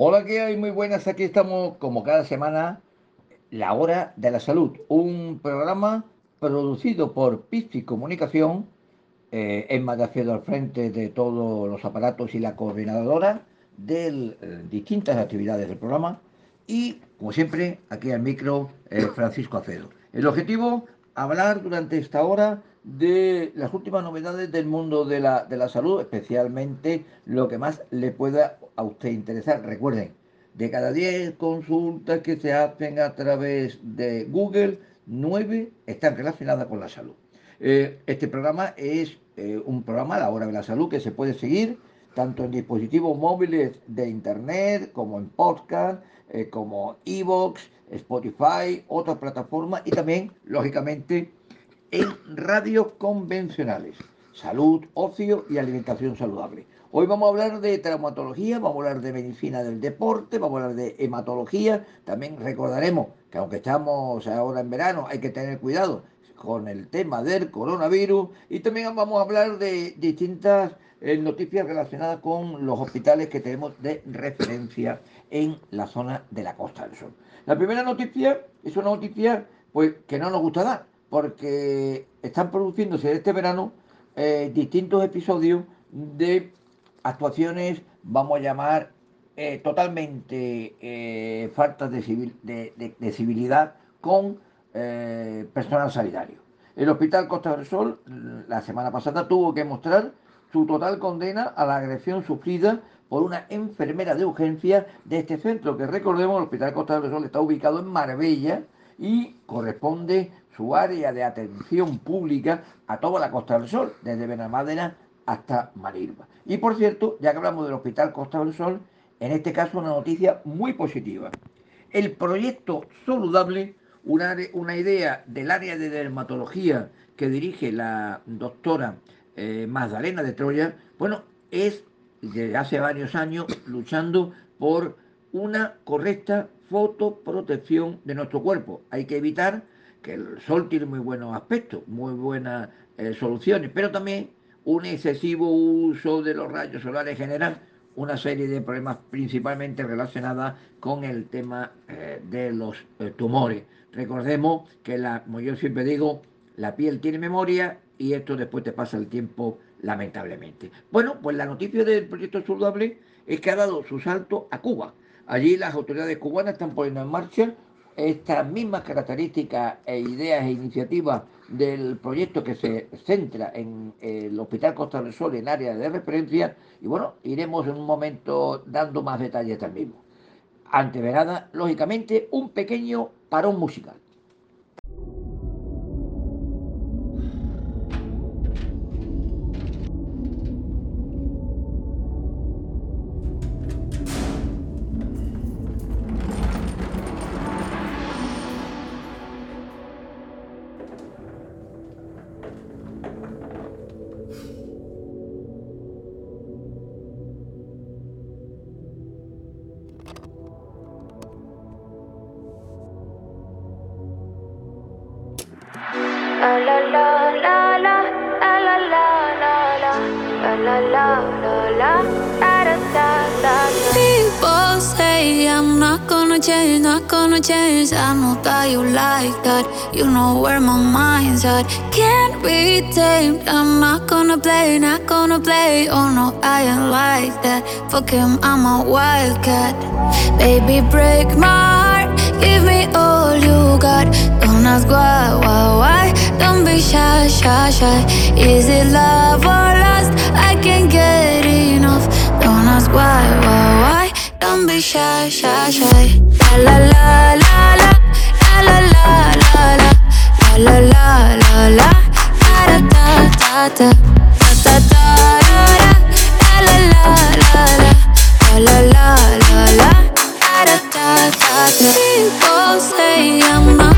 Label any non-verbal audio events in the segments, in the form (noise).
Hola, ¿qué hay? Muy buenas. Aquí estamos, como cada semana, La Hora de la Salud, un programa producido por Piscis Comunicación, eh, Emma de al frente de todos los aparatos y la coordinadora de eh, distintas actividades del programa. Y, como siempre, aquí al micro, eh, Francisco Acedo. El objetivo, hablar durante esta hora de las últimas novedades del mundo de la, de la salud, especialmente lo que más le pueda a usted interesar. Recuerden, de cada 10 consultas que se hacen a través de Google, 9 están relacionadas con la salud. Eh, este programa es eh, un programa, La Hora de la Salud, que se puede seguir tanto en dispositivos móviles de Internet como en podcast, eh, como Evox, Spotify, otras plataformas y también, lógicamente, en radios convencionales. Salud, ocio y alimentación saludable. Hoy vamos a hablar de traumatología, vamos a hablar de medicina del deporte, vamos a hablar de hematología. También recordaremos que aunque estamos ahora en verano, hay que tener cuidado con el tema del coronavirus y también vamos a hablar de distintas eh, noticias relacionadas con los hospitales que tenemos de referencia en la zona de la Costa del Sol. La primera noticia es una noticia pues que no nos gusta dar porque están produciéndose este verano eh, distintos episodios de actuaciones, vamos a llamar, eh, totalmente eh, faltas de, civilidad con personal sanitario. El Hospital Costa del Sol la semana pasada tuvo que mostrar su total condena a la agresión sufrida por una enfermera de urgencia de este centro, que recordemos, el Hospital Costa del Sol está ubicado en Marbella y corresponde su área de atención pública a toda la Costa del Sol, desde Benalmádena hasta Marilva. Y por cierto, ya que hablamos del Hospital Costa del Sol, en este caso una noticia muy positiva. El proyecto saludable, una, una idea del área de dermatología que dirige la doctora eh, Magdalena de Troya, bueno, es desde hace varios años luchando por una correcta fotoprotección de nuestro cuerpo. Hay que evitar que el sol tiene muy buenos aspectos, muy buenas eh, soluciones, pero también un excesivo uso de los rayos solares genera una serie de problemas principalmente relacionados con el tema eh, de los eh, tumores. Recordemos que, como yo siempre digo, la piel tiene memoria y esto después te pasa el tiempo lamentablemente. Bueno, pues la noticia del proyecto saludable es que ha dado su salto a Cuba. Allí las autoridades cubanas están poniendo en marcha estas mismas características e ideas e iniciativas del proyecto que se centra en el Hospital Costa del Sol en área de referencia y bueno, iremos en un momento dando más detalles también. Ante verada, lógicamente, un pequeño parón musical. Gonna change. Not gonna change. I know that you like that. You know where my mind's at. Can't be tamed. I'm not gonna play, not gonna play. Oh no, I ain't like that. Fuck him, I'm a wildcat. Baby, break my heart. Give me all you got. Ask why, why, why. Don't be shy, shy, shy. Is it love or lust? I can't get enough. Don't ask why, why, why. Don't be shy, shy, shy. La la la la, la la la la la, la la la la la, da da da da, da da da da, la la la la la, la la la la, da da da da. People say I'm not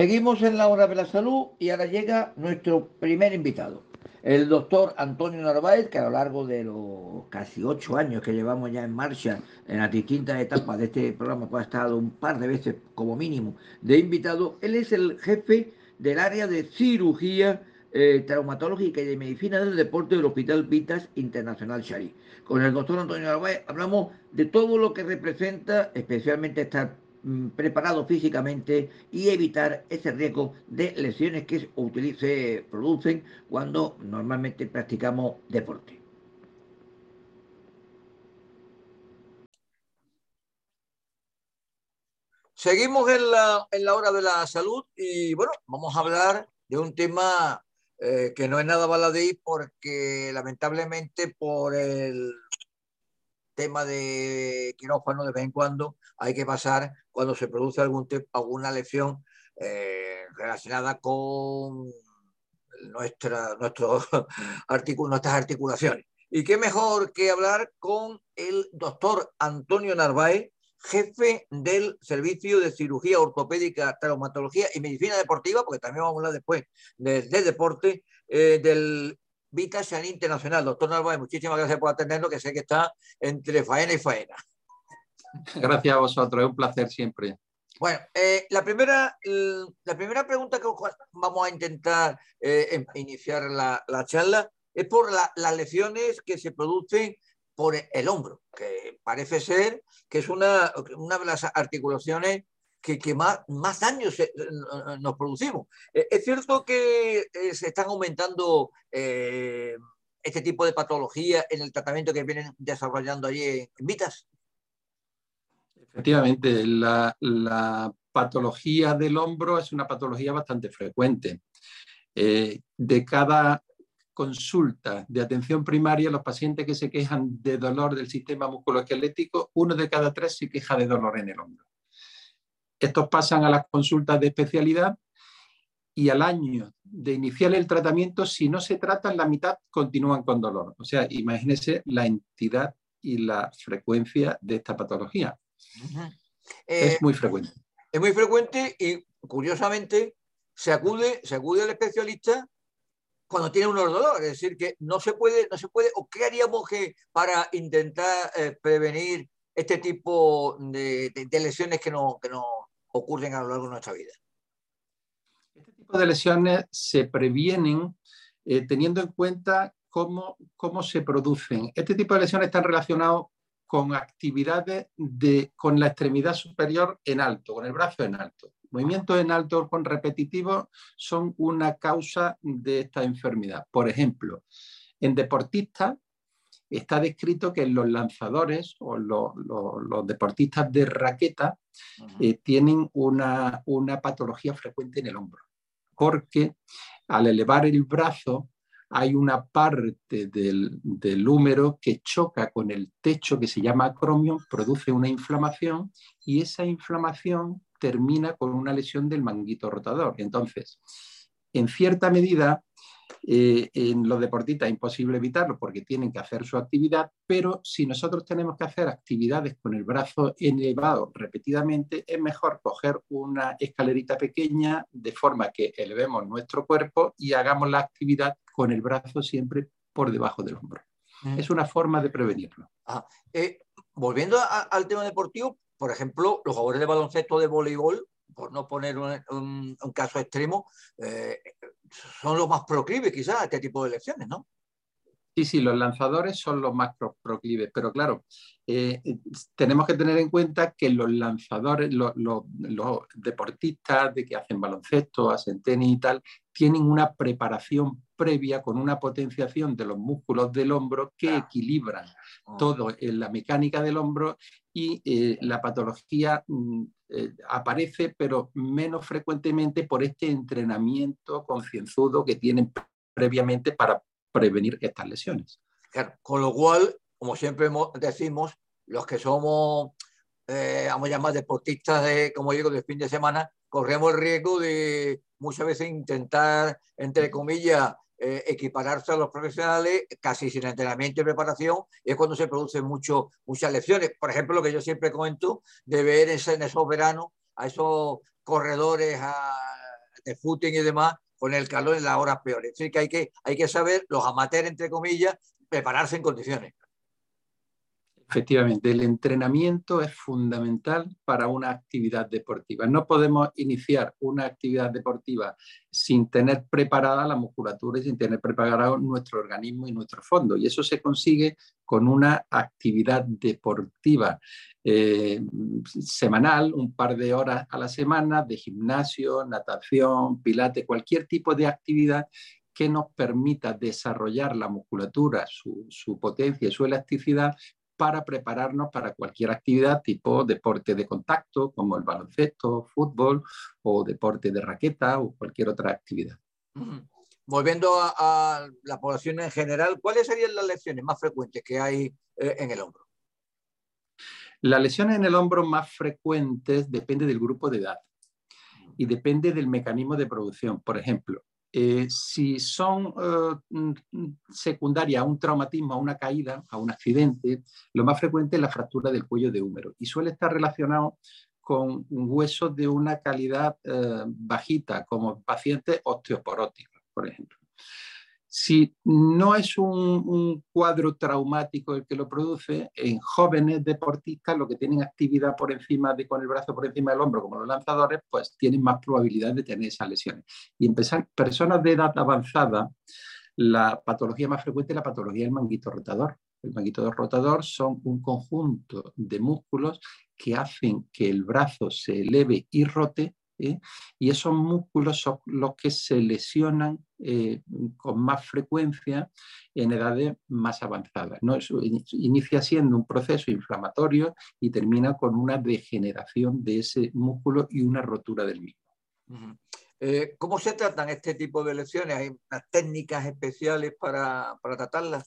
Seguimos en la hora de la salud y ahora llega nuestro primer invitado, el doctor Antonio Narváez, que a lo largo de los casi ocho años que llevamos ya en marcha en las distintas etapas de este programa, pues ha estado un par de veces como mínimo de invitado, él es el jefe del área de cirugía eh, traumatológica y de medicina del deporte del Hospital Vitas Internacional Shari. Con el doctor Antonio Narváez hablamos de todo lo que representa, especialmente estar mm, preparado físicamente y evitar ese riesgo de lesiones que se, se producen cuando normalmente practicamos deporte. Seguimos en la, en la hora de la salud y bueno, vamos a hablar de un tema eh, que no es nada baladí porque lamentablemente por el tema de quirófano de vez en cuando hay que pasar cuando se produce algún alguna lesión eh, relacionada con nuestra, nuestro (laughs) nuestras articulaciones. Y qué mejor que hablar con el doctor Antonio Narváez, jefe del Servicio de Cirugía Ortopédica, Traumatología y Medicina Deportiva, porque también vamos a hablar después de, de deporte, eh, del Vita San Internacional. Doctor Narváez, muchísimas gracias por atendernos, que sé que está entre faena y faena. Gracias a vosotros, es un placer siempre. Bueno, eh, la, primera, la primera pregunta que vamos a intentar eh, iniciar la, la, charla es por la, las lesiones que se producen por el hombro, que parece ser que es una, una de las articulaciones que, más, más daños nos producimos. Eh, es cierto que eh, se están aumentando eh, este tipo de patologías en el tratamiento que vienen desarrollando allí en, Vitas. Efectivamente, la, patología del hombro es una patología bastante frecuente. Eh, de cada consulta de atención primaria, los pacientes que se quejan de dolor del sistema musculoesquelético, uno de cada tres se queja de dolor en el hombro. Estos pasan a las consultas de especialidad y al año de iniciar el tratamiento, si no se tratan, la mitad continúan con dolor. O sea, imagínese la entidad y la frecuencia de esta patología. Uh -huh. eh, es muy frecuente. Es muy frecuente y, curiosamente, se acude, se acude al especialista cuando tiene unos dolores, es decir, que no se puede, no se puede, o qué haríamos que para intentar eh, prevenir este tipo de, de, de lesiones que nos que no ocurren a lo largo de nuestra vida. Este tipo de lesiones se previenen eh, teniendo en cuenta cómo, cómo se producen. Este tipo de lesiones están relacionados con actividades de, con la extremidad superior en alto, con el brazo en alto. Movimientos en alto con repetitivos son una causa de esta enfermedad. Por ejemplo, en deportistas está descrito que los lanzadores o los, los, los deportistas de raqueta uh -huh. eh, tienen una, una patología frecuente en el hombro, porque al elevar el brazo hay una parte del, del, húmero que choca con el techo que se llama acromion, produce una inflamación y esa inflamación termina con una lesión del manguito rotador. Entonces, en cierta medida, Eh, en los deportistas es imposible evitarlo porque tienen que hacer su actividad, pero si nosotros tenemos que hacer actividades con el brazo elevado repetidamente, es mejor coger una escalerita pequeña de forma que elevemos nuestro cuerpo y hagamos la actividad con el brazo siempre por debajo del hombro. Mm. Es una forma de prevenirlo. Eh, volviendo al tema deportivo, por ejemplo, los jugadores de baloncesto de voleibol, por no poner un, caso extremo, eh, son los más proclives quizás a este tipo de elecciones, ¿no? Sí, sí, los lanzadores son los más proclives, pero claro, eh, tenemos que tener en cuenta que los lanzadores, los, deportistas de que hacen baloncesto, hacen tenis y tal, tienen una preparación previa con una potenciación de los músculos del hombro que equilibran ah. todo en la mecánica del hombro y eh, la patología mm, eh, aparece, pero menos frecuentemente por este entrenamiento concienzudo que tienen previamente para prevenir estas lesiones. con lo cual, como siempre decimos, los que somos, eh, vamos a llamar deportistas, de, como digo, de fin de semana, corremos el riesgo de muchas veces intentar, entre comillas, eh, equipararse a los profesionales casi sin entrenamiento y preparación, y es cuando se producen mucho, muchas lesiones. Por ejemplo, lo que yo siempre comento, de ver en esos veranos a esos corredores de footing y demás, con el calor en las horas peores. Es decir, que hay que, hay que saber, los amateurs, entre comillas, prepararse en condiciones. Efectivamente, el entrenamiento es fundamental para una actividad deportiva. No podemos iniciar una actividad deportiva sin tener preparada la musculatura y sin tener preparado nuestro organismo y nuestro fondo. Y eso se consigue con una actividad deportiva eh, semanal, un par de horas a la semana de gimnasio, natación, pilates, cualquier tipo de actividad que nos permita desarrollar la musculatura, su, su, potencia y su elasticidad para prepararnos para cualquier actividad tipo deporte de contacto, como el baloncesto, fútbol o deporte de raqueta o cualquier otra actividad. Volviendo a, la población en general, ¿cuáles serían las lesiones más frecuentes que hay eh, en el hombro? Las lesiones en el hombro más frecuentes depende del grupo de edad y depende del mecanismo de producción. Por ejemplo, eh, si son eh, mm, secundarias a un traumatismo, a una caída, a un accidente, lo más frecuente es la fractura del cuello de húmero y suele estar relacionado con huesos de una calidad eh, bajita, como pacientes osteoporóticos, por ejemplo. Si no es un, cuadro traumático el que lo produce, en jóvenes deportistas, lo que tienen actividad por encima de, con el brazo por encima del hombro, como los lanzadores, pues tienen más probabilidad de tener esas lesiones. Y en personas de edad avanzada, la patología más frecuente es la patología del manguito rotador. El manguito rotador son un conjunto de músculos que hacen que el brazo se eleve y rote y esos músculos son los que se lesionan eh, con más frecuencia en edades más avanzadas. ¿no? inicia siendo un proceso inflamatorio y termina con una degeneración de ese músculo y una rotura del mismo. Eh, ¿Cómo se tratan este tipo de lesiones? ¿Hay unas técnicas especiales para, para tratarlas?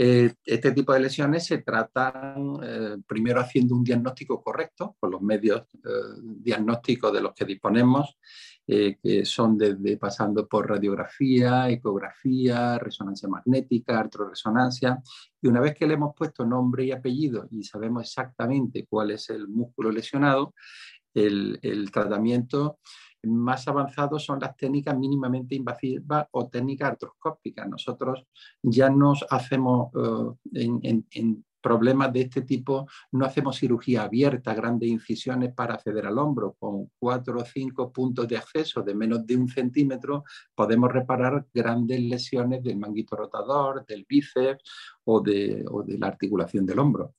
Eh, este tipo de lesiones se tratan eh, primero haciendo un diagnóstico correcto con los medios eh, diagnósticos de los que disponemos, que son desde pasando por radiografía, ecografía, resonancia magnética, artroresonancia. Y una vez que le hemos puesto nombre y apellido y sabemos exactamente cuál es el músculo lesionado, el, el tratamiento más avanzados son las técnicas mínimamente invasivas o técnicas artroscópicas. Nosotros ya nos hacemos eh, en, problemas de este tipo, no hacemos cirugía abierta, grandes incisiones para acceder al hombro. Con cuatro o cinco puntos de acceso de menos de un centímetro podemos reparar grandes lesiones del manguito rotador, del bíceps o de, la articulación del hombro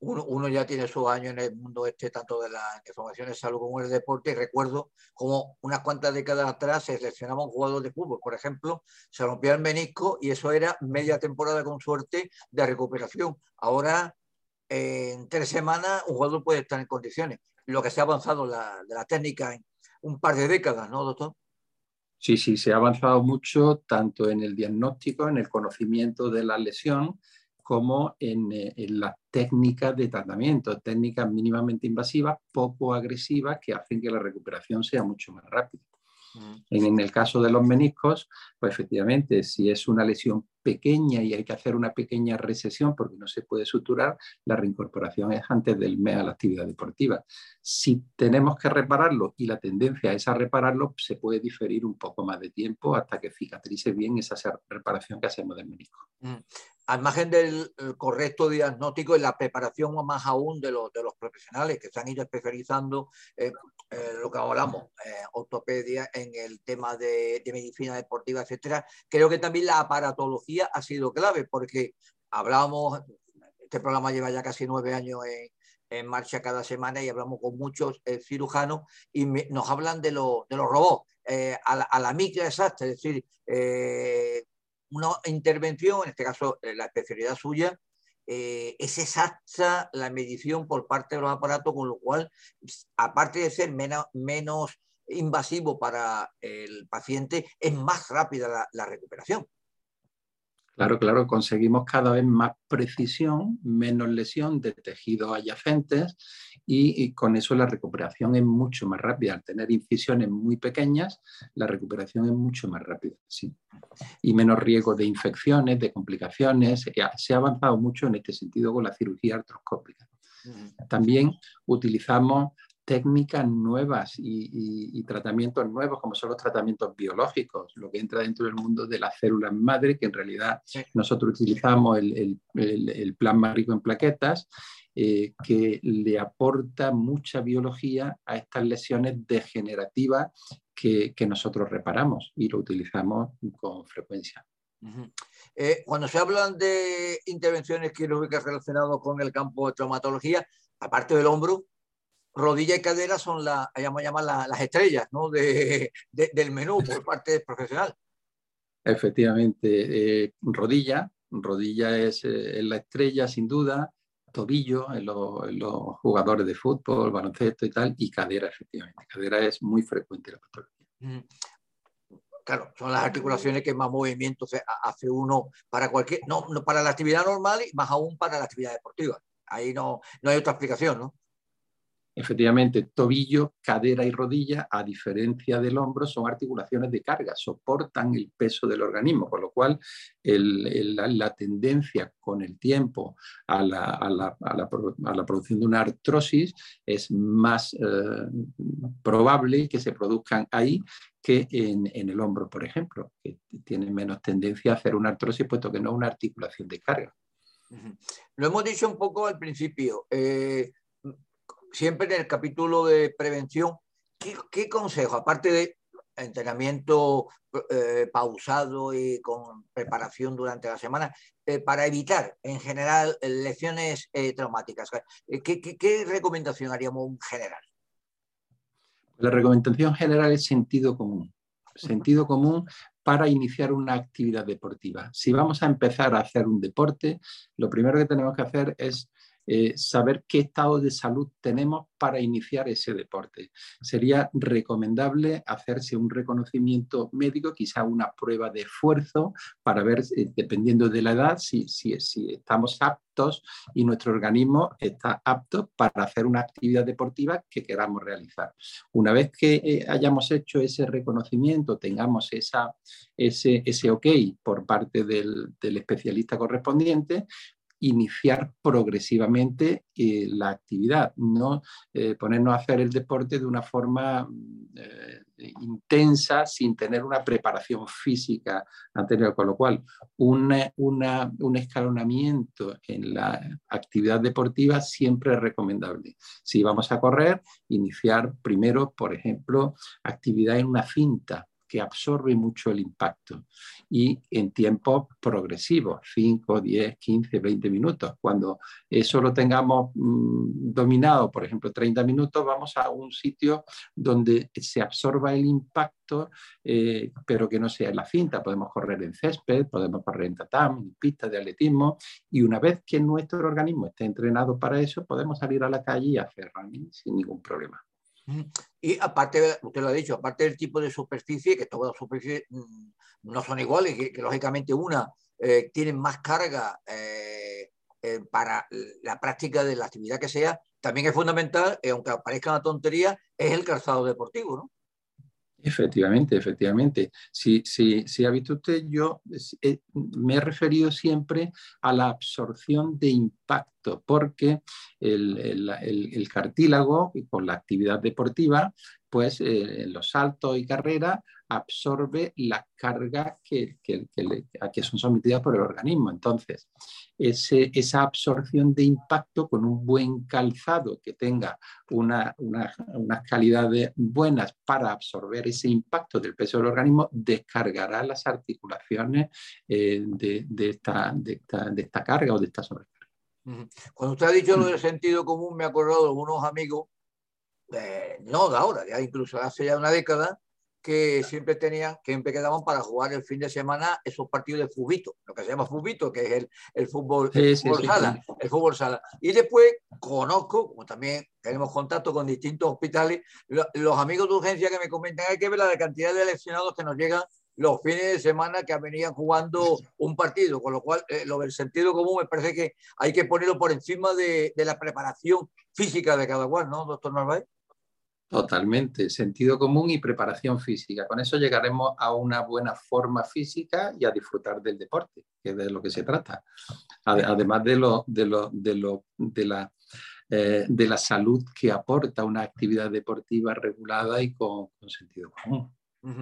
uno, ya tiene su año en el mundo este, tanto de la información de salud como el deporte, y recuerdo como unas cuantas décadas atrás se seleccionaba un jugador de fútbol, por ejemplo, se rompía el menisco y eso era media temporada con suerte de recuperación. Ahora, en tres semanas, un jugador puede estar en condiciones. Lo que se ha avanzado la, de la técnica en un par de décadas, ¿no, doctor? Sí, sí, se ha avanzado mucho tanto en el diagnóstico, en el conocimiento de la lesión, como en, eh, en las técnicas de tratamiento, técnicas mínimamente invasivas, poco agresivas, que hacen que la recuperación sea mucho más rápida. En, el caso de los meniscos, pues efectivamente, si es una lesión pequeña y hay que hacer una pequeña recesión porque no se puede suturar, la reincorporación es antes del mes a la actividad deportiva. Si tenemos que repararlo y la tendencia es a repararlo, se puede diferir un poco más de tiempo hasta que cicatrice bien esa reparación que hacemos del menisco. Al margen del correcto diagnóstico y la preparación más aún de los, de los profesionales que se han ido especializando eh, eh, lo que hablamos, eh, ortopedia, en el tema de, medicina deportiva, etcétera. Creo que también la aparatología ha sido clave, porque hablamos, este programa lleva ya casi nueve años en, marcha cada semana y hablamos con muchos eh, cirujanos y nos hablan de, de los robots a la, a, la, micra exacta, es decir, una intervención, en este caso la especialidad suya, eh, es exacta la medición por parte de los aparatos, con lo cual, aparte de ser menos, menos invasivo para el paciente, es más rápida la recuperación. Claro, claro, conseguimos cada vez más precisión, menos lesión de tejidos adyacentes y, con eso la recuperación es mucho más rápida. Al tener incisiones muy pequeñas, la recuperación es mucho más rápida, sí. Y menos riesgo de infecciones, de complicaciones. Se ha avanzado mucho en este sentido con la cirugía artroscópica. También utilizamos técnicas nuevas y, tratamientos nuevos, como son los tratamientos biológicos, lo que entra dentro del mundo de las células madre, que en realidad nosotros utilizamos el, el, plasma rico en plaquetas, eh, que le aporta mucha biología a estas lesiones degenerativas que, nosotros reparamos y lo utilizamos con frecuencia. Eh, cuando se hablan de intervenciones quirúrgicas relacionadas con el campo de traumatología, aparte del hombro, rodilla y cadera son la, llama, las estrellas ¿no? de, del menú (laughs) por parte del profesional. Efectivamente, eh, rodilla, rodilla es, eh, la estrella sin duda, tobillo en, los jugadores de fútbol, baloncesto y tal, y cadera, efectivamente. Cadera es muy frecuente la patología. Mm. Claro, son las articulaciones que más movimientos hace uno para cualquier, no, no, para la actividad normal y más aún para la actividad deportiva. Ahí no, no hay otra explicación, ¿no? Efectivamente, tobillo, cadera y rodilla, a diferencia del hombro, son articulaciones de carga, soportan el peso del organismo, con lo cual la, tendencia con el tiempo a la, producción de una artrosis es más eh, probable que se produzcan ahí que en, el hombro, por ejemplo, que tiene menos tendencia a hacer una artrosis, puesto que no es una articulación de carga. Lo hemos dicho un poco al principio. Eh, siempre en el capítulo de prevención, ¿qué, consejo, aparte de entrenamiento eh, pausado y con preparación durante la semana, eh, para evitar en general lecciones eh, traumáticas? ¿Qué, recomendación haríamos en general? La recomendación general es sentido común. Sentido común para iniciar una actividad deportiva. Si vamos a empezar a hacer un deporte, lo primero que tenemos que hacer es eh, saber qué estado de salud tenemos para iniciar ese deporte. Sería recomendable hacerse un reconocimiento médico, quizá una prueba de esfuerzo para ver, eh, dependiendo de la edad, si, si, estamos aptos y nuestro organismo está apto para hacer una actividad deportiva que queramos realizar. Una vez que eh, hayamos hecho ese reconocimiento, tengamos esa, ese, ese ok por parte del especialista correspondiente, iniciar progresivamente eh, la actividad, no eh, ponernos a hacer el deporte de una forma eh, intensa sin tener una preparación física anterior, con lo cual un escalonamiento en la actividad deportiva siempre es recomendable. Si vamos a correr, iniciar primero, por ejemplo, actividad en una cinta, que absorbe mucho el impacto y en tiempos progresivos, 5, 10, 15, 20 minutos. Cuando eso lo tengamos mm, dominado, por ejemplo, 30 minutos, vamos a un sitio donde se absorba el impacto, eh, pero que no sea en la cinta. Podemos correr en césped, podemos correr en tatami, en pistas de atletismo y una vez que nuestro organismo esté entrenado para eso, podemos salir a la calle y hacer running sin ningún problema. Y aparte, usted lo ha dicho, aparte del tipo de superficie, que todas las superficies mm, no son iguales, que, que lógicamente una eh, tiene más carga eh, eh, para la práctica de la actividad que sea, también es fundamental, aunque parezca una tontería, es el calzado deportivo, ¿no? Efectivamente, efectivamente. Si, si, si ha visto usted, yo eh, me he referido siempre a la absorción de impacto, porque el, cartílago, con la actividad deportiva, pues eh, en los saltos y carreras, absorbe la carga que, a que son sometidas por el organismo. Entonces, ese, esa absorción de impacto con un buen calzado que tenga una, unas calidades buenas para absorber ese impacto del peso del organismo, descargará las articulaciones eh, de, esta, de, esta, carga o de esta sobrecarga. Cuando usted ha dicho lo del sentido común, me he acordado de unos amigos, no de ahora, ya incluso hace ya una década, que siempre tenían, que siempre quedaban para jugar el fin de semana esos partidos de fubito, lo que se llama fubito, que es el, el fútbol, sala, el fútbol sala. Y después conozco, como también tenemos contacto con distintos hospitales, los amigos de urgencia que me comentan, hay que ver la cantidad de lesionados que nos llegan los fines de semana que venían jugando un partido, con lo cual eh, lo del sentido común me parece que hay que ponerlo por encima de, de la preparación física de cada cual, ¿no, doctor Narváez? Totalmente, sentido común y preparación física. Con eso llegaremos a una buena forma física y a disfrutar del deporte, que es de lo que se trata. Además de, lo, de, lo, de, lo, de, la, eh, de la salud que aporta una actividad deportiva regulada y con, sentido común.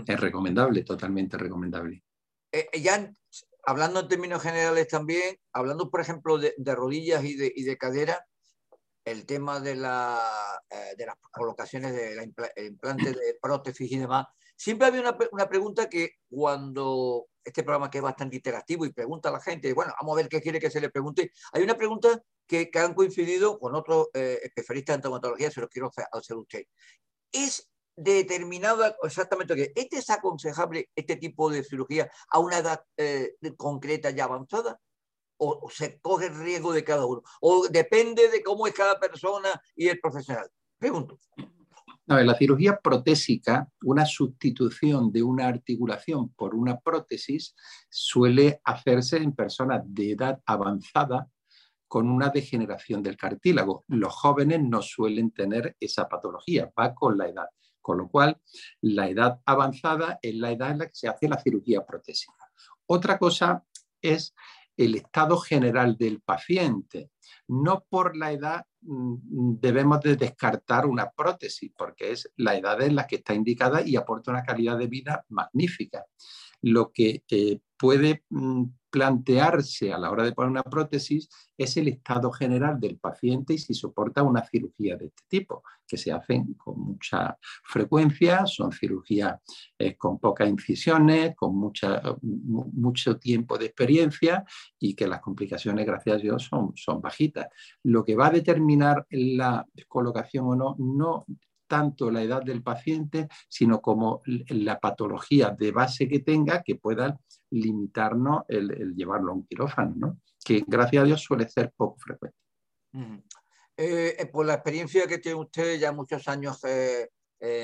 Es recomendable, totalmente recomendable. Eh, eh, ya hablando en términos generales también, hablando por ejemplo de, rodillas y de, y de cadera, el tema de, la, eh, de las colocaciones de la implante de prótesis y demás, siempre había una, una, pregunta que cuando este programa que es bastante interactivo y pregunta a la gente, bueno, vamos a ver qué quiere que se le pregunte, hay una pregunta que, que han coincidido con otros eh, especialistas en traumatología, se los quiero hacer a usted. ¿Es determinada exactamente que ¿es desaconsejable este tipo de cirugía a una edad eh, concreta y avanzada? O, se coge el riesgo de cada uno? ¿O depende de cómo es cada persona y el profesional? Pregunto. La cirugía protésica, una sustitución de una articulación por una prótesis, suele hacerse en personas de edad avanzada con una degeneración del cartílago. Los jóvenes no suelen tener esa patología, va con la edad. Con lo cual, la edad avanzada es la edad en la que se hace la cirugía protésica. Otra cosa es el estado general del paciente. No por la edad mm, debemos de descartar una prótesis, porque es la edad en la que está indicada y aporta una calidad de vida magnífica. Lo que eh, puede mm, plantearse a la hora de poner una prótesis es el estado general del paciente y si soporta una cirugía de este tipo, que se hacen con mucha frecuencia, son cirugías eh, con pocas incisiones, con mucha, mucho tiempo de experiencia y que las complicaciones, gracias a Dios, son, son bajitas. Lo que va a determinar la colocación o no, no tanto la edad del paciente, sino como la patología de base que tenga que pueda limitarnos el, llevarlo a un quirófano, ¿no? que gracias a Dios suele ser poco frecuente. Eh, eh, por la experiencia que tiene usted ya muchos años eh,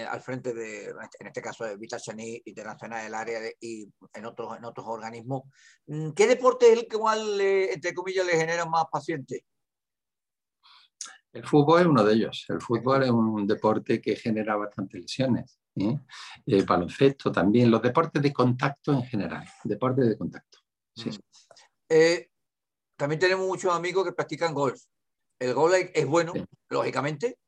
al frente de, en este caso de Vitachani Internacional del área y en otros, en otros organismos, mm, ¿qué deporte es el que entre comillas, le genera más pacientes? El fútbol es uno de ellos. El fútbol es un deporte que genera bastantes lesiones. El baloncesto también, los deportes de contacto en general, deportes de contacto. Sí. Mm. Eh, también tenemos muchos amigos que practican golf. El golf es bueno, lógicamente,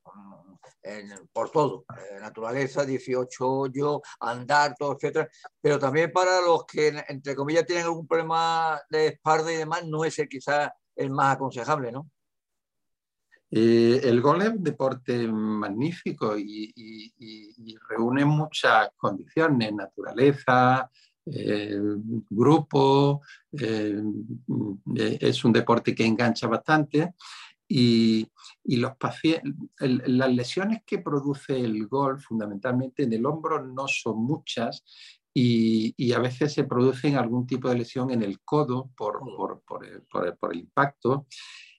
por todo, eh, naturaleza, 18 hoyos, andar, todo, etcétera. Pero también para los que, entre comillas, tienen algún problema de espalda y demás, no es el quizás el más aconsejable, ¿no? Eh, el golf es un deporte magnífico y, reúne muchas condiciones, naturaleza, eh, grupo, eh, es un deporte que engancha bastante y, los las lesiones que produce el golf fundamentalmente en el hombro no son muchas y, a veces se producen algún tipo de lesión en el codo por, por, el, por el, impacto.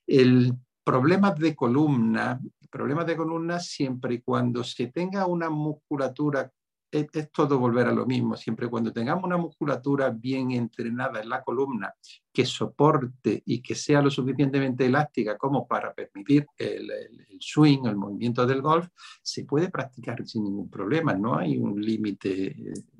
El problemas de columna, problemas de columna siempre y cuando se tenga una musculatura, es, todo volver a lo mismo, siempre y cuando tengamos una musculatura bien entrenada en la columna que soporte y que sea lo suficientemente elástica como para permitir el, swing, el movimiento del golf, se puede practicar sin ningún problema. No hay un límite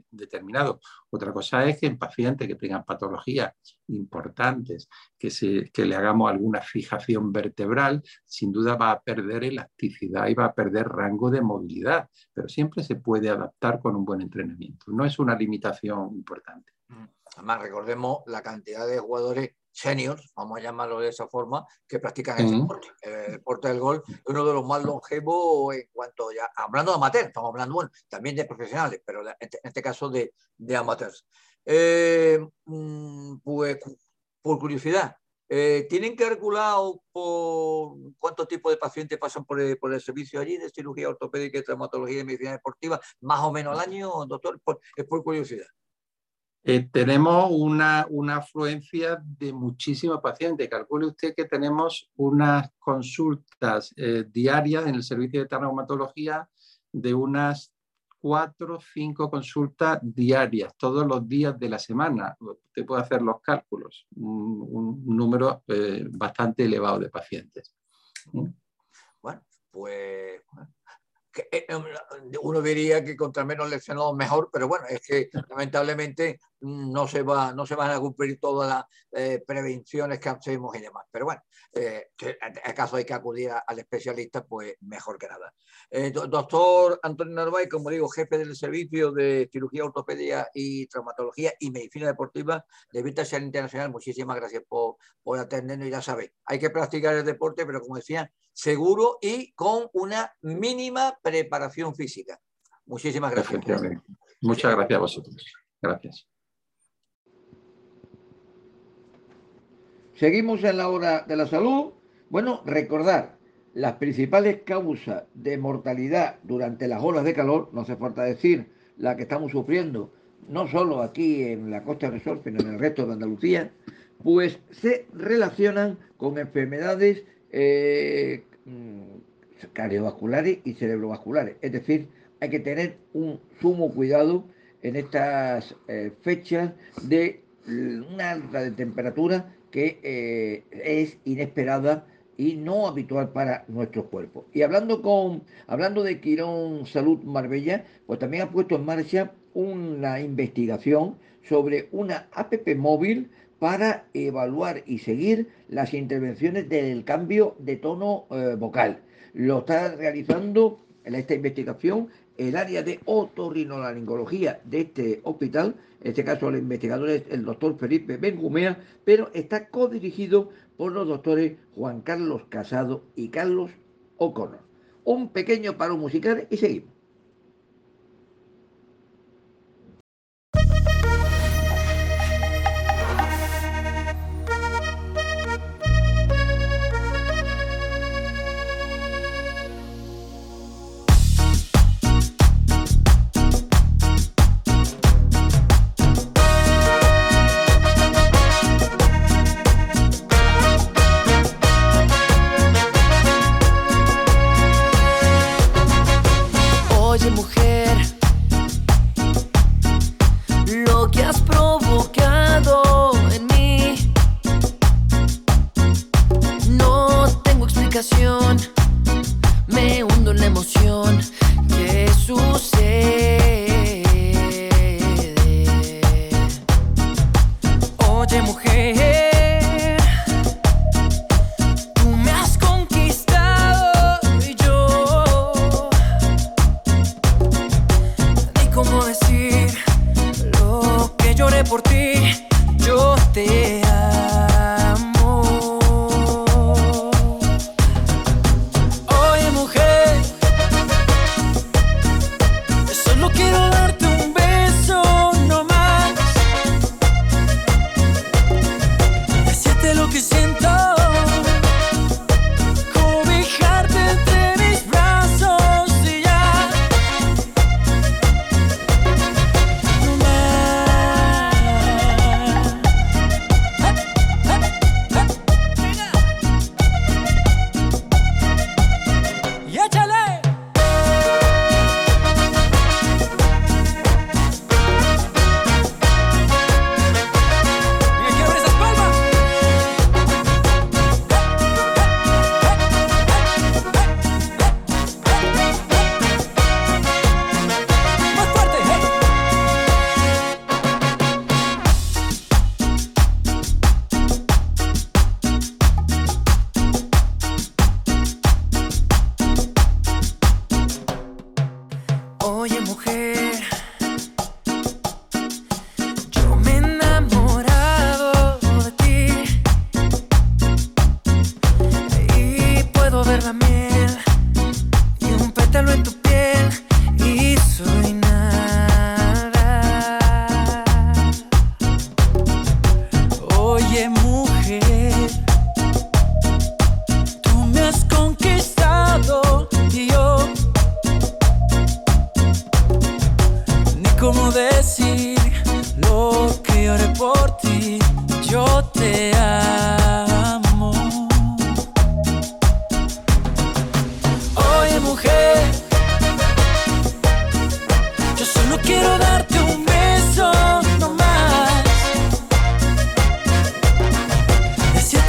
determinado. Otra cosa es que en pacientes que tengan patologías importantes, que, se, que le hagamos alguna fijación vertebral, sin duda va a perder elasticidad y va a perder rango de movilidad, pero siempre se puede adaptar con un buen entrenamiento. No es una limitación importante. Mm. Además, recordemos la cantidad de jugadores seniors, vamos a llamarlo de esa forma, que practican el deporte. El deporte del golf es uno de los más longevos en cuanto ya, hablando de amateurs, estamos hablando, bueno, también de profesionales, pero en este, caso de, de amateurs. Eh, mm, pues, por curiosidad, eh, ¿tienen calculado por cuántos tipos de pacientes pasan por el, por el, servicio allí de cirugía ortopédica, traumatología y medicina deportiva, más o menos al año, doctor? es por curiosidad. Eh, tenemos una, afluencia de muchísimos pacientes. Calcule usted que tenemos unas consultas eh, diarias en el servicio de traumatología de unas cuatro o cinco consultas diarias, todos los días de la semana. Usted puede hacer los cálculos, un, número eh, bastante elevado de pacientes. ¿Mm? Bueno, pues uno diría que contra menos lesionados mejor, pero bueno, es que lamentablemente no se, va, no se van a cumplir todas las eh, prevenciones que hacemos y demás. Pero bueno, eh, acaso hay que acudir al especialista, pues mejor que nada. Eh, doctor Antonio Narváez, como digo, jefe del servicio de cirugía, ortopedia y traumatología y medicina deportiva de Vita Internacional, muchísimas gracias por, por atendernos. Ya sabéis, hay que practicar el deporte, pero como decía, seguro y con una mínima preparación física. Muchísimas gracias. Muchas gracias a vosotros. Gracias. Seguimos en la hora de la salud. Bueno, recordar las principales causas de mortalidad durante las olas de calor, no hace falta decir la que estamos sufriendo, no solo aquí en la costa del Sol, sino en el resto de Andalucía, pues se relacionan con enfermedades eh, mm, cardiovasculares y cerebrovasculares. Es decir, hay que tener un sumo cuidado en estas eh, fechas de una alta de temperatura que eh, es inesperada y no habitual para nuestro cuerpo. Y hablando, con, hablando de Quirón Salud Marbella, pues también ha puesto en marcha una investigación sobre una APP móvil para evaluar y seguir las intervenciones del cambio de tono eh, vocal. Lo está realizando en esta investigación el área de otorrinolaringología de este hospital, en este caso el investigador es el doctor Felipe Benjumea, pero está codirigido por los doctores Juan Carlos Casado y Carlos O'Connor. Un pequeño paro musical y seguimos.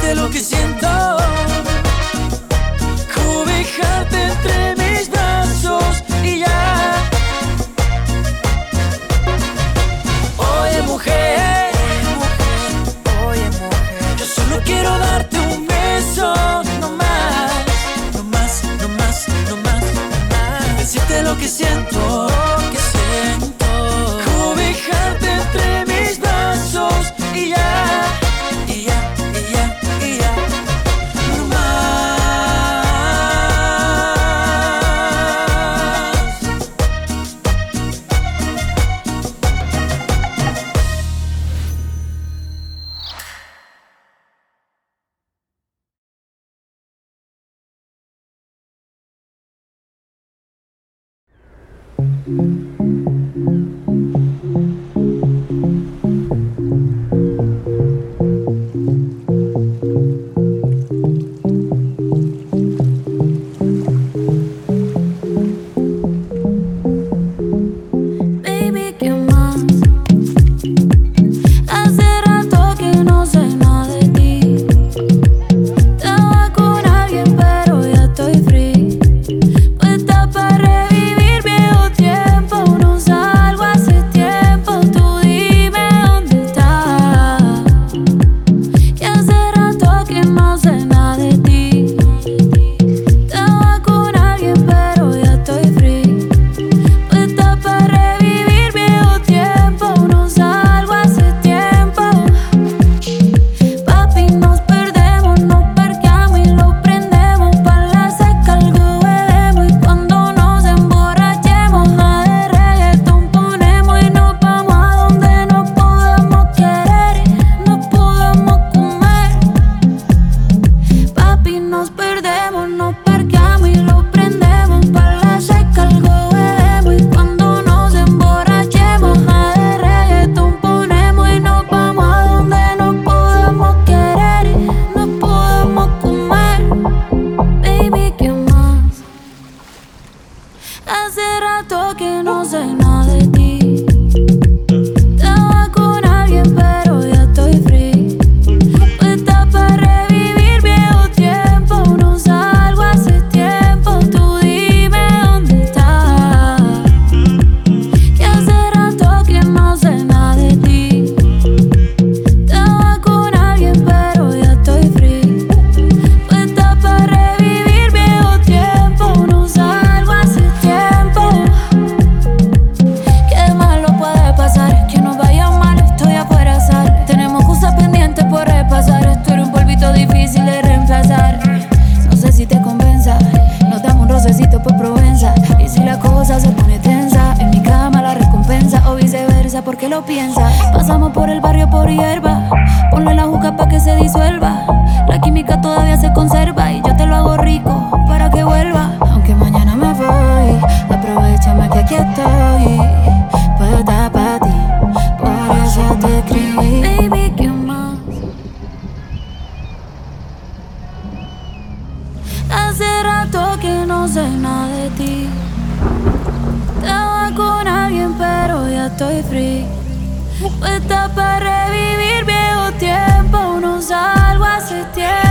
de lo que siento. estoy free. Puesta para revivir viejo tiempo, no salgo hace tiempo.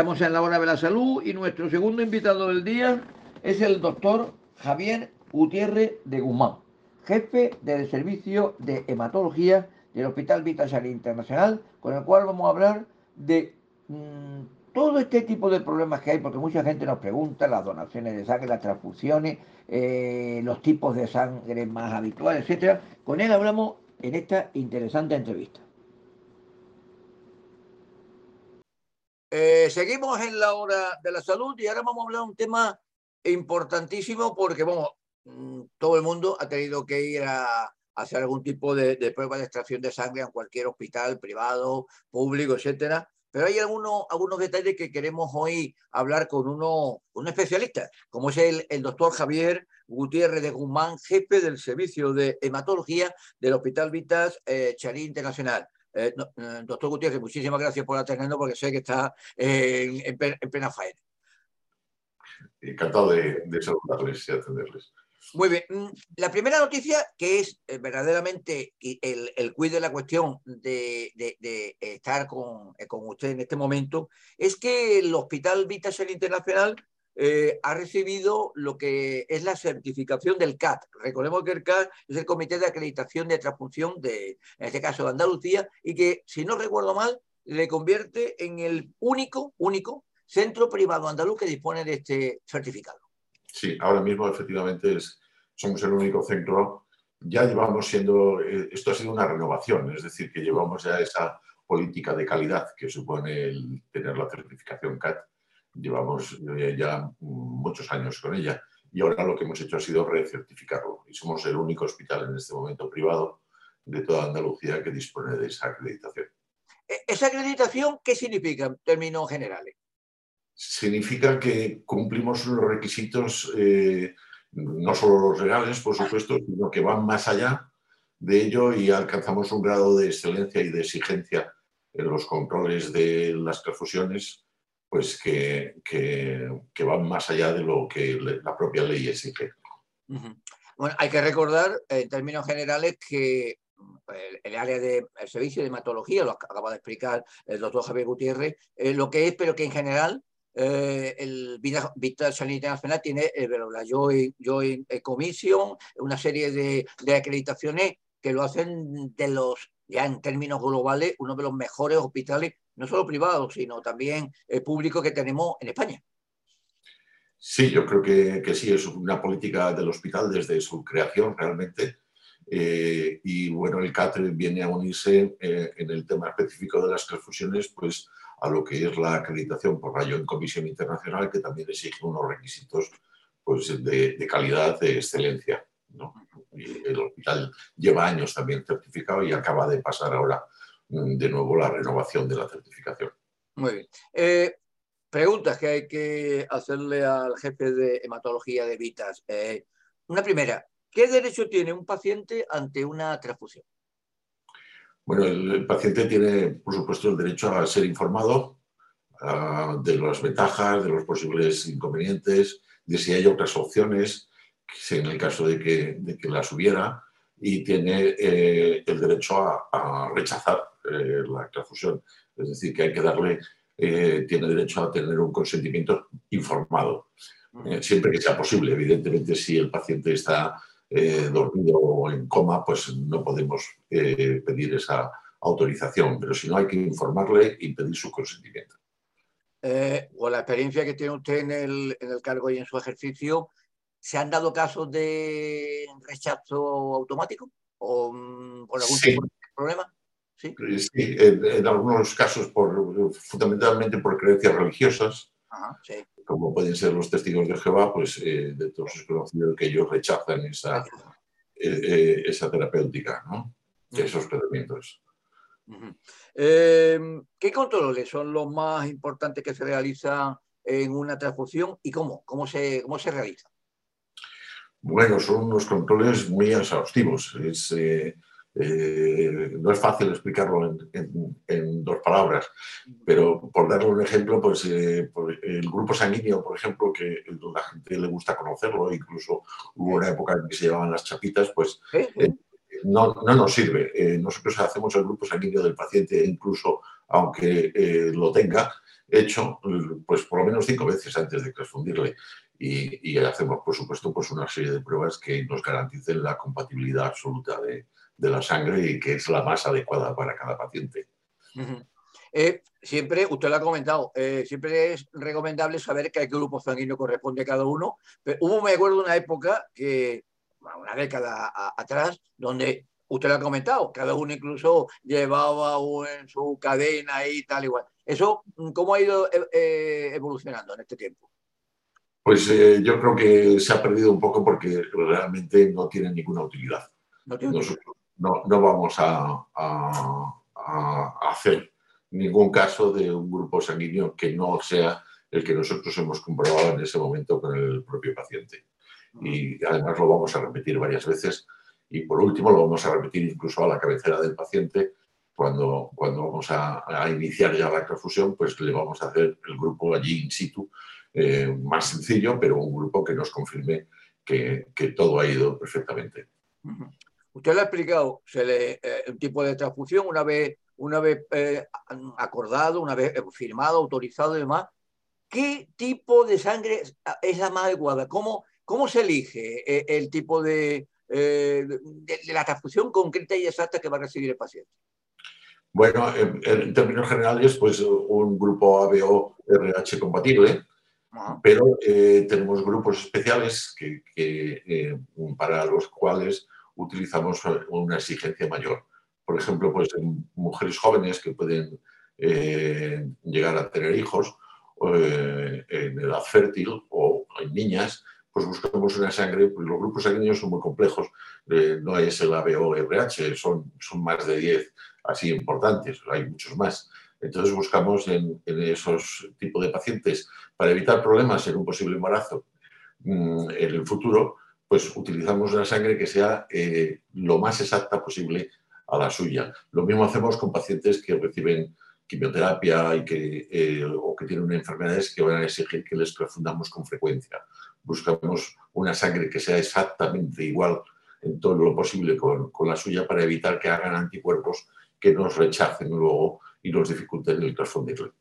Estamos en la hora de la salud y nuestro segundo invitado del día es el doctor Javier Gutiérrez de Guzmán, jefe del servicio de hematología del Hospital Vital Internacional, con el cual vamos a hablar de mm, todo este tipo de problemas que hay, porque mucha gente nos pregunta las donaciones de sangre, las transfusiones, eh, los tipos de sangre más habituales, etcétera. Con él hablamos en esta interesante entrevista. Eh, seguimos en la hora de la salud y ahora vamos a hablar de un tema importantísimo porque, vamos, mm, todo el mundo ha tenido que ir a, hacer algún tipo de, de, prueba de extracción de sangre en cualquier hospital privado, público, etcétera. Pero hay algunos, algunos detalles que queremos hoy hablar con uno, un especialista, como es el, el doctor Javier Gutiérrez de Guzmán, jefe del servicio de hematología del Hospital Vitas eh, Internacional. Eh, eh, doctor Gutiérrez, muchísimas gracias por atendernos porque sé que está en, en, plena faena. Encantado de, de saludarles y atenderles. Muy bien. Mm, la primera noticia, que es eh, verdaderamente el, el quid de la cuestión de, de, estar con, con, usted en este momento, es que el Hospital Vitasel Internacional eh, ha recibido lo que es la certificación del CAT. Recordemos que el CAT es el Comité de Acreditación de Transfunción de, en este caso, de Andalucía, y que, si no recuerdo mal, le convierte en el único, único centro privado andaluz que dispone de este certificado. Sí, ahora mismo efectivamente somos el único centro. Ya llevamos siendo, eh, esto ha sido una renovación, es decir, que llevamos ya esa política de calidad que supone tener la certificación CAT. Llevamos eh, ya muchos años con ella y ahora lo que hemos hecho ha sido recertificarlo. Y somos el único hospital en este momento privado de toda Andalucía que dispone de esa acreditación. E-, ¿Esa acreditación qué significa en términos generales? significa que cumplimos los requisitos, eh, no solo los legales, por supuesto, sino que van más allá de ello y alcanzamos un grado de excelencia y de exigencia en los controles de las transfusiones, pues que, que, van más allá de lo que la propia ley exige. Bueno, hay que recordar en términos generales que el, área del servicio de hematología, lo acaba de explicar el doctor Javier Gutiérrez, lo que es, pero que en general eh, el Vital Sanidad Internacional tiene eh, la Joint, Joint, Commission, una serie de, de, acreditaciones que lo hacen de los, ya en términos globales, uno de los mejores hospitales, no solo privados, sino también eh, públicos que tenemos en España. Sí, yo creo que, que, sí, es una política del hospital desde su creación realmente. Eh, y bueno, el CAT viene a unirse eh, en el tema específico de las transfusiones, pues a lo que es la acreditación por rayo Comisión Internacional, que también exige unos requisitos pues, de, de calidad, de excelencia. ¿no? El hospital lleva años también certificado y acaba de pasar ahora mm, de nuevo la renovación de la certificación. Muy bien. Eh, preguntas que hay que hacerle al jefe de hematología de Vitas. Eh, una primera, ¿qué derecho tiene un paciente ante una transfusión? Bueno, el, paciente tiene, por supuesto, el derecho a ser informado de las ventajas, de los posibles inconvenientes, de si hay otras opciones, en el caso de que, de que las hubiera, y tiene eh, el derecho a, a rechazar eh, la transfusión. Es decir, que hay que darle, eh, tiene derecho a tener un consentimiento informado, eh, siempre que sea posible. Evidentemente, si el paciente está eh, dormido o en coma, pues no podemos eh, pedir esa autorización, pero si no hay que informarle y pedir su consentimiento. O la experiencia que tiene usted en el, en el cargo y en su ejercicio, ¿se han dado casos de rechazo automático o mm, por algún Sí. tipo de problema? Sí. Sí, en, en algunos casos por, fundamentalmente por creencias religiosas, Ajá, sí. como pueden ser los testigos de Jehová, pues eh, de todos es conocido que ellos rechazan esa, eh, eh, esa terapéutica, ¿no? esos tratamientos. Eh, ¿Qué controles son los más importantes que se realizan en una transfusión y cómo? ¿Cómo se, cómo se realiza? Bueno, son unos controles muy exhaustivos. Es, eh, eh, no es fácil explicarlo en, en- en dos palabras, pero por darle un ejemplo, pues eh, por el grupo sanguíneo, por ejemplo, que la gente le gusta conocerlo, incluso hubo una época en que se llevaban las chapitas, pues no, no nos sirve. Nosotros hacemos el grupo sanguíneo del paciente, incluso aunque lo tenga, hecho pues por lo menos cinco veces antes de transfundirle y, hacemos por supuesto pues una serie de pruebas que nos garanticen la compatibilidad absoluta de, de la sangre y que es la más adecuada para cada paciente. Eh, siempre, usted lo ha comentado, eh, siempre es recomendable saber qué grupo sanguíneo corresponde a cada uno. Pero hubo, me acuerdo, una época que, una década atrás, donde usted lo ha comentado, cada uno incluso llevaba en su cadena y tal igual. ¿Eso cómo ha ido eh, evolucionando en este tiempo? Pues yo creo que se ha perdido un poco porque realmente no tiene ninguna utilidad. No, no, vamos a, hacer ningún caso de un grupo sanguíneo que no sea el que nosotros hemos comprobado en ese momento con el propio paciente. Y además lo vamos a repetir varias veces. Y por último lo vamos a repetir incluso a la cabecera del paciente. Cuando, cuando vamos a, iniciar ya la transfusión, pues le vamos a hacer el grupo allí in situ, eh, más sencillo, pero un grupo que nos confirme que, que todo ha ido perfectamente. Usted lo ha explicado, se le, eh, un tipo de transfusión, una vez, una vez eh, acordado, una vez eh, firmado, autorizado y demás. ¿Qué tipo de sangre es la más adecuada? ¿Cómo, cómo se elige el tipo de, la transfusión concreta y exacta que va a recibir el paciente? Bueno, en, términos generales, pues un grupo ABO-RH compatible, pero tenemos grupos especiales que, para los cuales utilizamos una exigencia mayor. Por ejemplo, pues en mujeres jóvenes que pueden eh, llegar a tener hijos eh, en edad fértil o en niñas, pues buscamos una sangre, pues los grupos sanguíneos son muy complejos, eh, no es el ABO RH, son, son más de 10 así importantes, hay muchos más. Entonces buscamos en, esos tipos de pacientes, para evitar problemas en un posible embarazo mm, en el futuro, pues utilizamos una sangre que sea eh, lo más exacta posible a la suya. Lo mismo hacemos con pacientes que reciben quimioterapia y que, eh, o que tienen enfermedades que van a exigir que les transfundamos con frecuencia. Buscamos una sangre que sea exactamente igual en todo lo posible con, con la suya para evitar que hagan anticuerpos que nos rechacen luego y nos dificulten el transfundirle.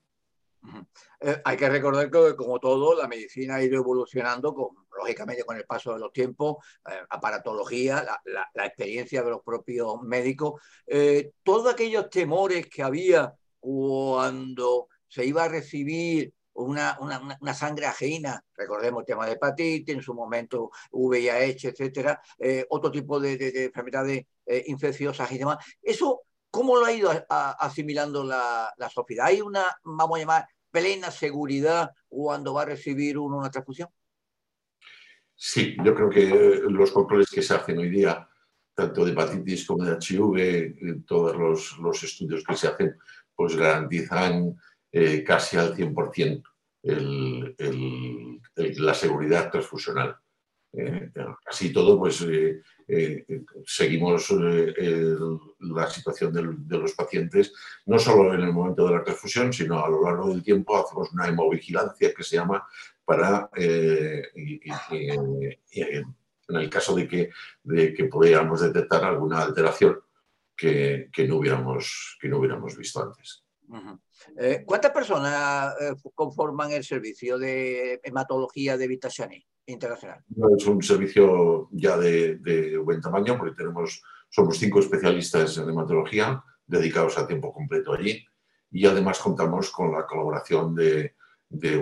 Eh, hay que recordar que, como todo, la medicina ha ido evolucionando, con, lógicamente, con el paso de los tiempos, eh, aparatología, la, experiencia de los propios médicos, eh, todos aquellos temores que había cuando se iba a recibir una, sangre ajena, recordemos el tema de hepatitis, en su momento VIH, etcétera, otro tipo de, enfermedades infecciosas y demás. Eso ¿Cómo lo ha ido asimilando la, sociedad? ¿Hay una, vamos a llamar, plena seguridad cuando va a recibir uno una transfusión? Sí, yo creo que los controles que se hacen hoy día, tanto de hepatitis como de HIV, todos los, estudios que se hacen, pues garantizan eh, casi al 100% la seguridad transfusional. Eh, así todo, pues eh, eh, seguimos la situación de, los pacientes, no solo en el momento de la transfusión, sino a lo largo del tiempo hacemos una hemovigilancia que se llama para, en el caso de que, de que pudiéramos detectar alguna alteración que, no hubiéramos, que no hubiéramos visto antes. ¿Cuántas personas conforman el servicio de hematología de Vitashani? Es un servicio ya de, buen tamaño porque tenemos, somos cinco especialistas en hematología dedicados a tiempo completo allí y además contamos con la colaboración de,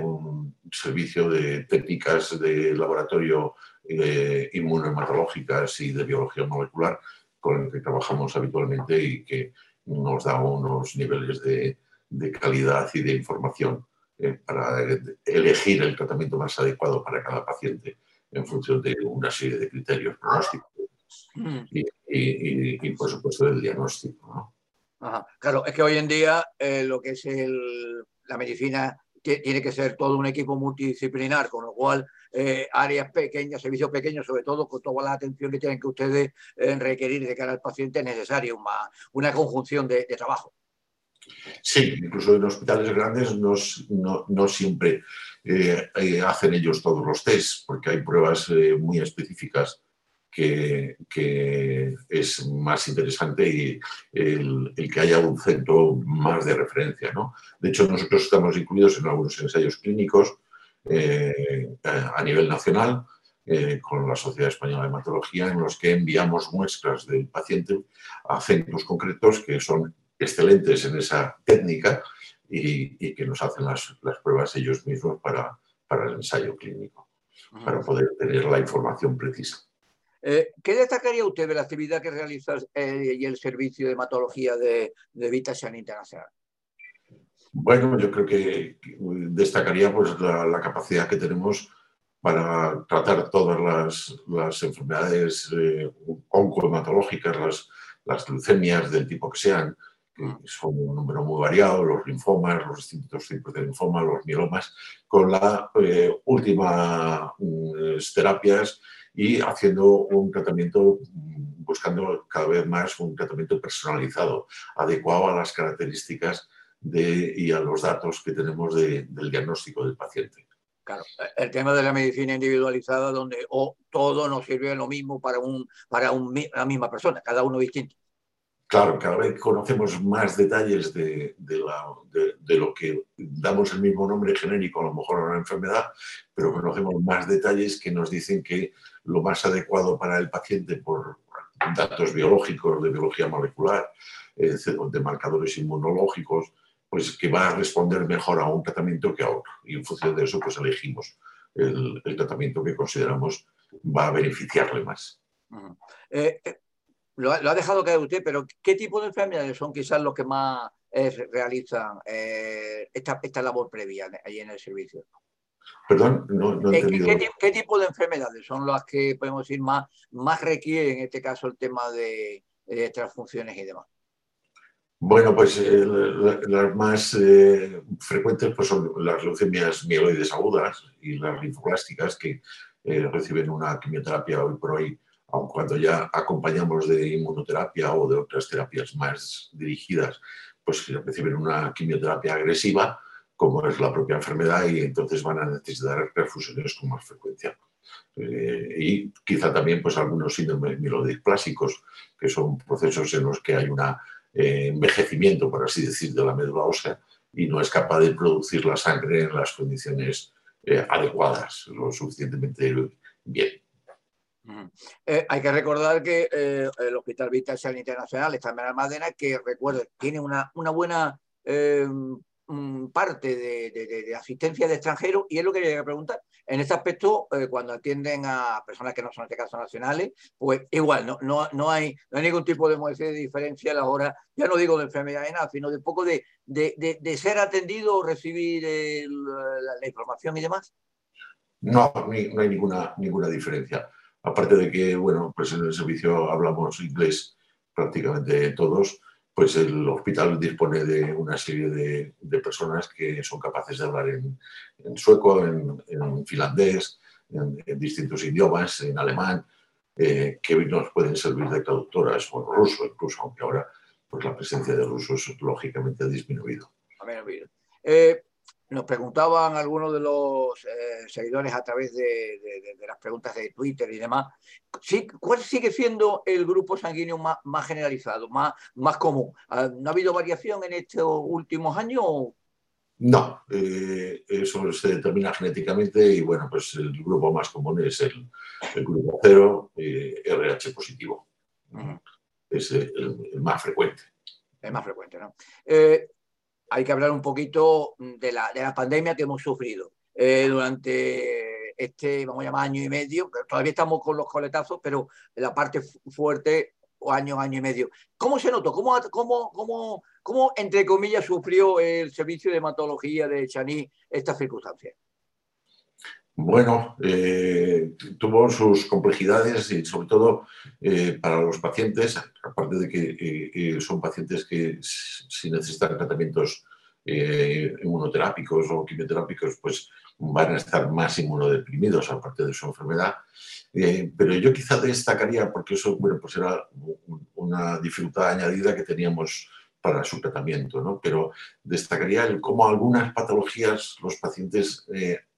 un servicio de técnicas de laboratorio eh, inmunohematológicas y de biología molecular con el que trabajamos habitualmente y que nos da unos niveles de calidad y de información eh, para elegir el tratamiento más adecuado para cada paciente en función de una serie de criterios pronósticos mm. y, por supuesto, del diagnóstico. Claro, es que hoy en día eh, lo que es la medicina tiene que ser todo un equipo multidisciplinar, con lo cual eh, áreas pequeñas, servicios pequeños, sobre todo con toda la atención que tienen que ustedes requerir de cara al paciente, es necesaria una, una conjunción de trabajo. Sí, incluso en hospitales grandes no, siempre eh, eh, hacen ellos todos los tests, porque hay pruebas eh, muy específicas que, es más interesante y el, que haya un centro más de referencia. ¿no? De hecho, nosotros estamos incluidos en algunos ensayos clínicos a nivel nacional con la Sociedad Española de Hematología en los que enviamos muestras del paciente a centros concretos que son excelentes en esa técnica y, que nos hacen las, pruebas ellos mismos para, para el ensayo clínico, para poder tener la información precisa. Eh, ¿Qué destacaría usted de la actividad que realiza eh, y el servicio de hematología de, de Vita Internacional? Bueno, yo creo que destacaría pues, la, capacidad que tenemos para tratar todas las, enfermedades eh, oncohematológicas, las, las leucemias del tipo que sean, que son un número muy variado, los linfomas, los distintos tipos de linfoma, los mielomas, con las últimas mm, terapias y haciendo un tratamiento, buscando cada vez más un tratamiento personalizado, adecuado a las características de, y a los datos que tenemos del diagnóstico del paciente. Claro, el tema de la medicina individualizada, donde o todo nos sirve lo mismo para, un, para una misma persona, cada uno distinto. Claro, cada vez conocemos más detalles de, lo que damos el mismo nombre genérico a lo mejor a una enfermedad, pero conocemos más detalles que nos dicen que lo más adecuado para el paciente por datos biológicos, de biología molecular, eh, de marcadores inmunológicos, pues que va a responder mejor a un tratamiento que a otro. Y en función de eso, pues elegimos el, tratamiento que consideramos va a beneficiarle más lo, ha dejado caer usted, pero ¿qué tipo de enfermedades son quizás los que más eh, realizan eh, esta, labor previa ahí en el servicio? Perdón, no, he entendido. ¿Qué, tipo de enfermedades son las que podemos decir más, más requieren en este caso el tema de, transfunciones y demás? Bueno, pues eh, las más frecuentes pues, son las leucemias mieloides agudas y las linfoblásticas que reciben una quimioterapia hoy por hoy aun cuando ya acompañamos de inmunoterapia o de otras terapias más dirigidas, pues reciben una quimioterapia agresiva, como es la propia enfermedad, y entonces van a necesitar perfusiones con más frecuencia. Eh, y quizá también pues, algunos síndromes mielodisplásicos, que son procesos en los que hay un eh, envejecimiento, por así decir, de la médula ósea y no es capaz de producir la sangre en las condiciones eh, adecuadas, lo suficientemente bien. Eh, hay que recordar que eh, el Hospital Vita Internacional está en Almadena, que recuerde, tiene una, buena eh, mm, parte de, asistencia de extranjeros y es lo que quería preguntar. En este aspecto, cuando atienden a personas que no son en este caso nacionales, pues igual, no, no, no, hay, no hay ningún tipo de, de diferencia a la hora, ya no digo de enfermedad de nada, sino de poco de, de ser atendido o recibir la, información y demás. No, no hay ninguna, ninguna diferencia. Aparte de que, bueno, pues en el servicio hablamos inglés prácticamente todos, pues el hospital dispone de una serie de, personas que son capaces de hablar en, sueco, en, finlandés, en, distintos idiomas, en alemán, eh, que nos pueden servir de traductoras, o en ruso incluso, aunque ahora pues la presencia de rusos lógicamente ha disminuido. Eh, nos preguntaban algunos de los eh, seguidores a través de, las preguntas de Twitter y demás, ¿cuál sigue siendo el grupo sanguíneo más, generalizado, más, más común? ¿No ha habido variación en estos últimos años? No, eh, eso se determina genéticamente y bueno, pues el grupo más común es el, grupo cero, RH positivo. Es el, más frecuente. El más frecuente, ¿no? Eh, hay que hablar un poquito de la, de la pandemia que hemos sufrido eh, durante este, vamos a llamar, año y medio. Todavía estamos con los coletazos, pero la parte fuerte, o año, año y medio. ¿Cómo se notó? ¿Cómo, cómo, cómo, cómo entre comillas, sufrió el servicio de hematología de Chaní estas circunstancias? Bueno, eh, tuvo sus complejidades y sobre todo eh, para los pacientes, aparte de que son pacientes que si necesitan tratamientos eh, inmunoterápicos o quimioterápicos, pues van a estar más inmunodeprimidos aparte de su enfermedad. pero yo quizá destacaría, porque eso bueno, pues era una dificultad añadida que teníamos para su tratamiento, ¿no? pero destacaría cómo algunas patologías los pacientes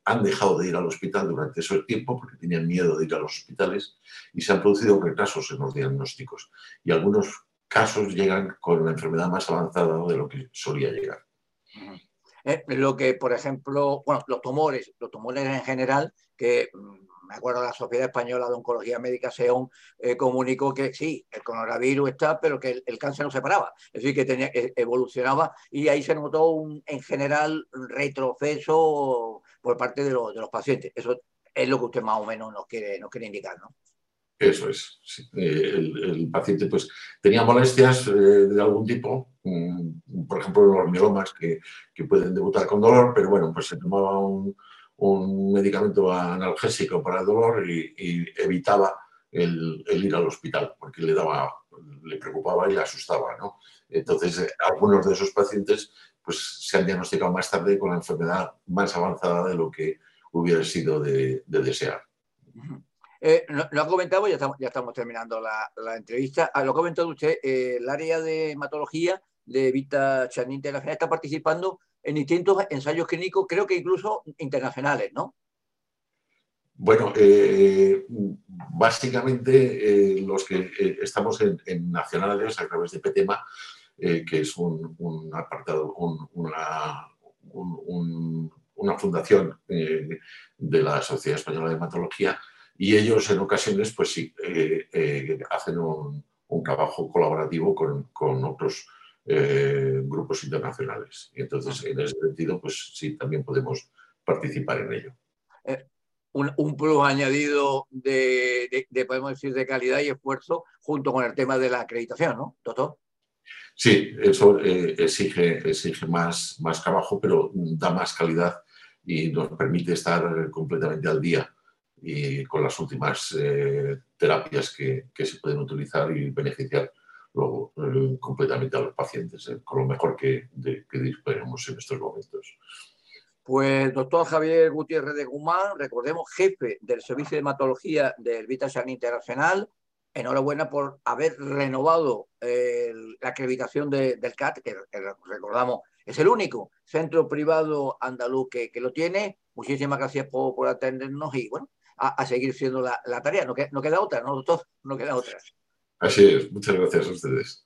han dejado de ir al hospital durante ese tiempo porque tenían miedo de ir a los hospitales y se han producido retrasos en los diagnósticos. Y algunos casos llegan con una enfermedad más avanzada de lo que solía llegar. Eh, lo que, por ejemplo, bueno, los tumores, los tumores en general, que mm, me acuerdo la Sociedad Española de Oncología Médica, SEON, eh, comunicó que sí, el coronavirus está, pero que el, cáncer no se paraba, es decir, que tenía, evolucionaba y ahí se notó un, en general retroceso por parte de, de los pacientes. Eso es lo que usted más o menos nos quiere, nos quiere indicar, ¿no? Eso es. Eh, el, paciente pues, tenía molestias eh, de algún tipo, mm, por ejemplo, los miomas que, que, pueden debutar con dolor, pero bueno, pues se tomaba un, un medicamento analgésico para el dolor y, evitaba el, ir al hospital porque le, daba, le preocupaba y le asustaba. ¿no? Entonces, eh, algunos de esos pacientes pues, se han diagnosticado más tarde con la enfermedad más avanzada de lo que hubiera sido de, desear. Eh, lo, ha comentado, ya estamos, ya estamos terminando la, entrevista. Ah, lo ha comentado usted, eh, el área de hematología de Vita Chanín Internacional está participando en distintos ensayos clínicos, creo que incluso internacionales, ¿no? Bueno, eh, básicamente los que estamos en, nacionales a través de PETEMA, que es un, apartado, una, una fundación de la Sociedad Española de Hematología, y ellos en ocasiones, pues sí, eh, eh, hacen un, trabajo colaborativo con, otros eh, grupos internacionales. Y entonces, en ese sentido, pues sí, también podemos participar en ello. Un, un, plus añadido de, podemos decir, de calidad y esfuerzo junto con el tema de la acreditación, ¿no, doctor? Sí, eso exige, exige más, más trabajo, pero da más calidad y nos permite estar completamente al día y con las últimas eh, terapias que, que, se pueden utilizar y beneficiar luego, eh, completamente a los pacientes, eh, con lo mejor que, de, que disponemos en estos momentos. Pues doctor Javier Gutiérrez de Guzmán, recordemos, jefe del Servicio de Hematología del Vitasan Internacional, enhorabuena por haber renovado la acreditación del CAT, que, recordamos es el único centro privado andaluz que, lo tiene. Muchísimas gracias por, por atendernos y bueno, a, seguir siendo la, tarea. No, no, queda otra, ¿no, doctor? No queda otra. Así es. Muchas gracias a ustedes.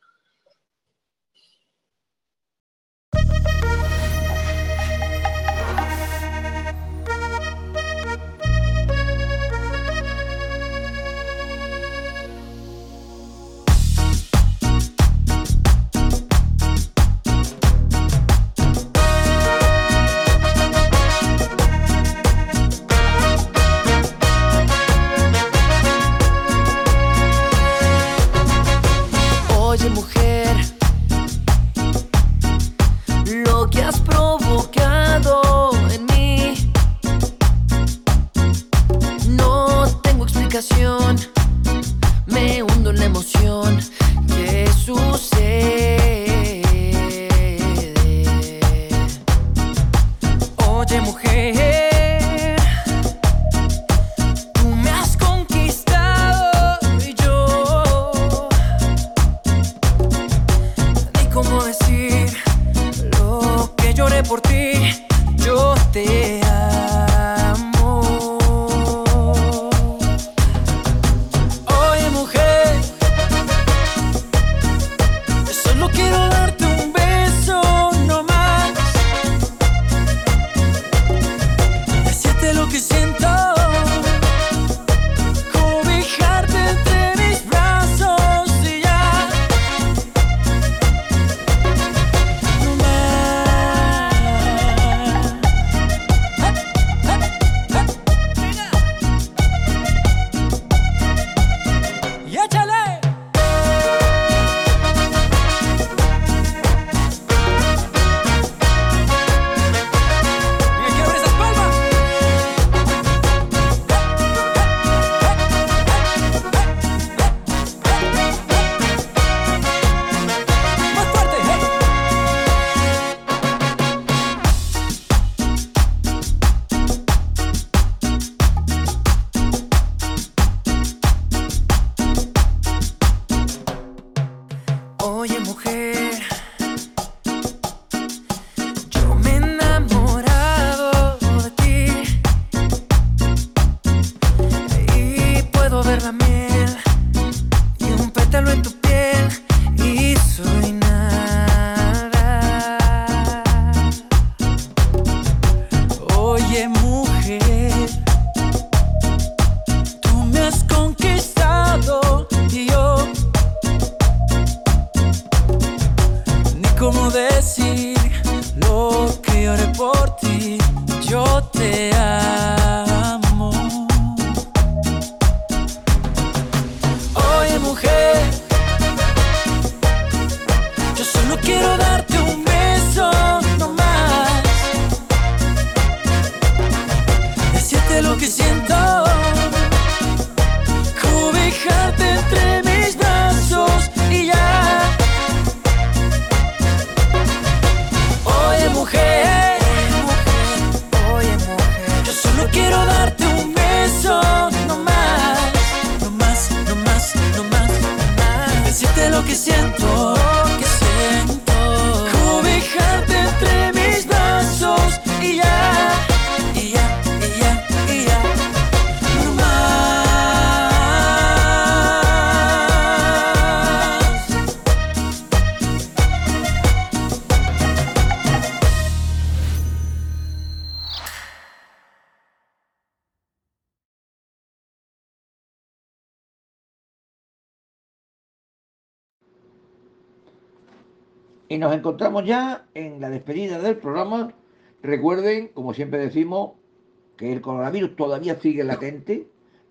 Decirte lo Y nos encontramos ya en la despedida del programa. Recuerden, como siempre decimos, que el coronavirus todavía sigue latente.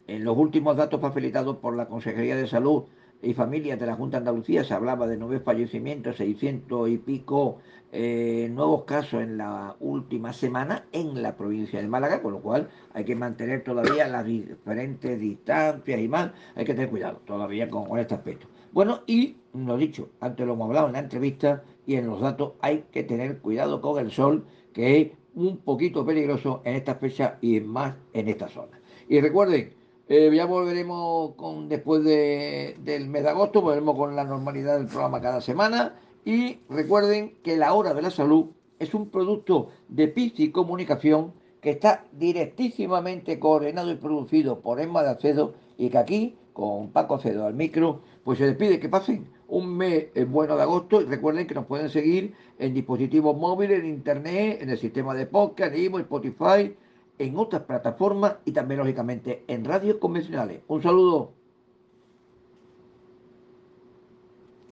En los últimos datos facilitados por la Consejería de Salud y Familias de la Junta de Andalucía se hablaba de nueve fallecimientos, 600 y pico eh, nuevos casos en la última semana en la provincia de Málaga, con lo cual hay que mantener todavía las diferentes distancias y más. Hay que tener cuidado todavía con, con este aspecto. Bueno, y lo dicho, antes lo hemos hablado en la entrevista y en los datos, hay que tener cuidado con el sol, que es un poquito peligroso en esta fecha y más en esta zona. Y recuerden, eh, ya volveremos con después de- del mes de agosto, volveremos con la normalidad del programa cada semana. Y recuerden que la hora de la salud es un producto de Pizzi Comunicación que está directísimamente coordinado y producido por Emma de Acedo y que aquí, con Paco Acedo al micro, pues se despide que pasen un mes eh, bueno de agosto y recuerden que nos pueden seguir en dispositivos móviles, en internet, en el sistema de podcast, en Spotify, en otras plataformas y también lógicamente en radios convencionales. Un saludo.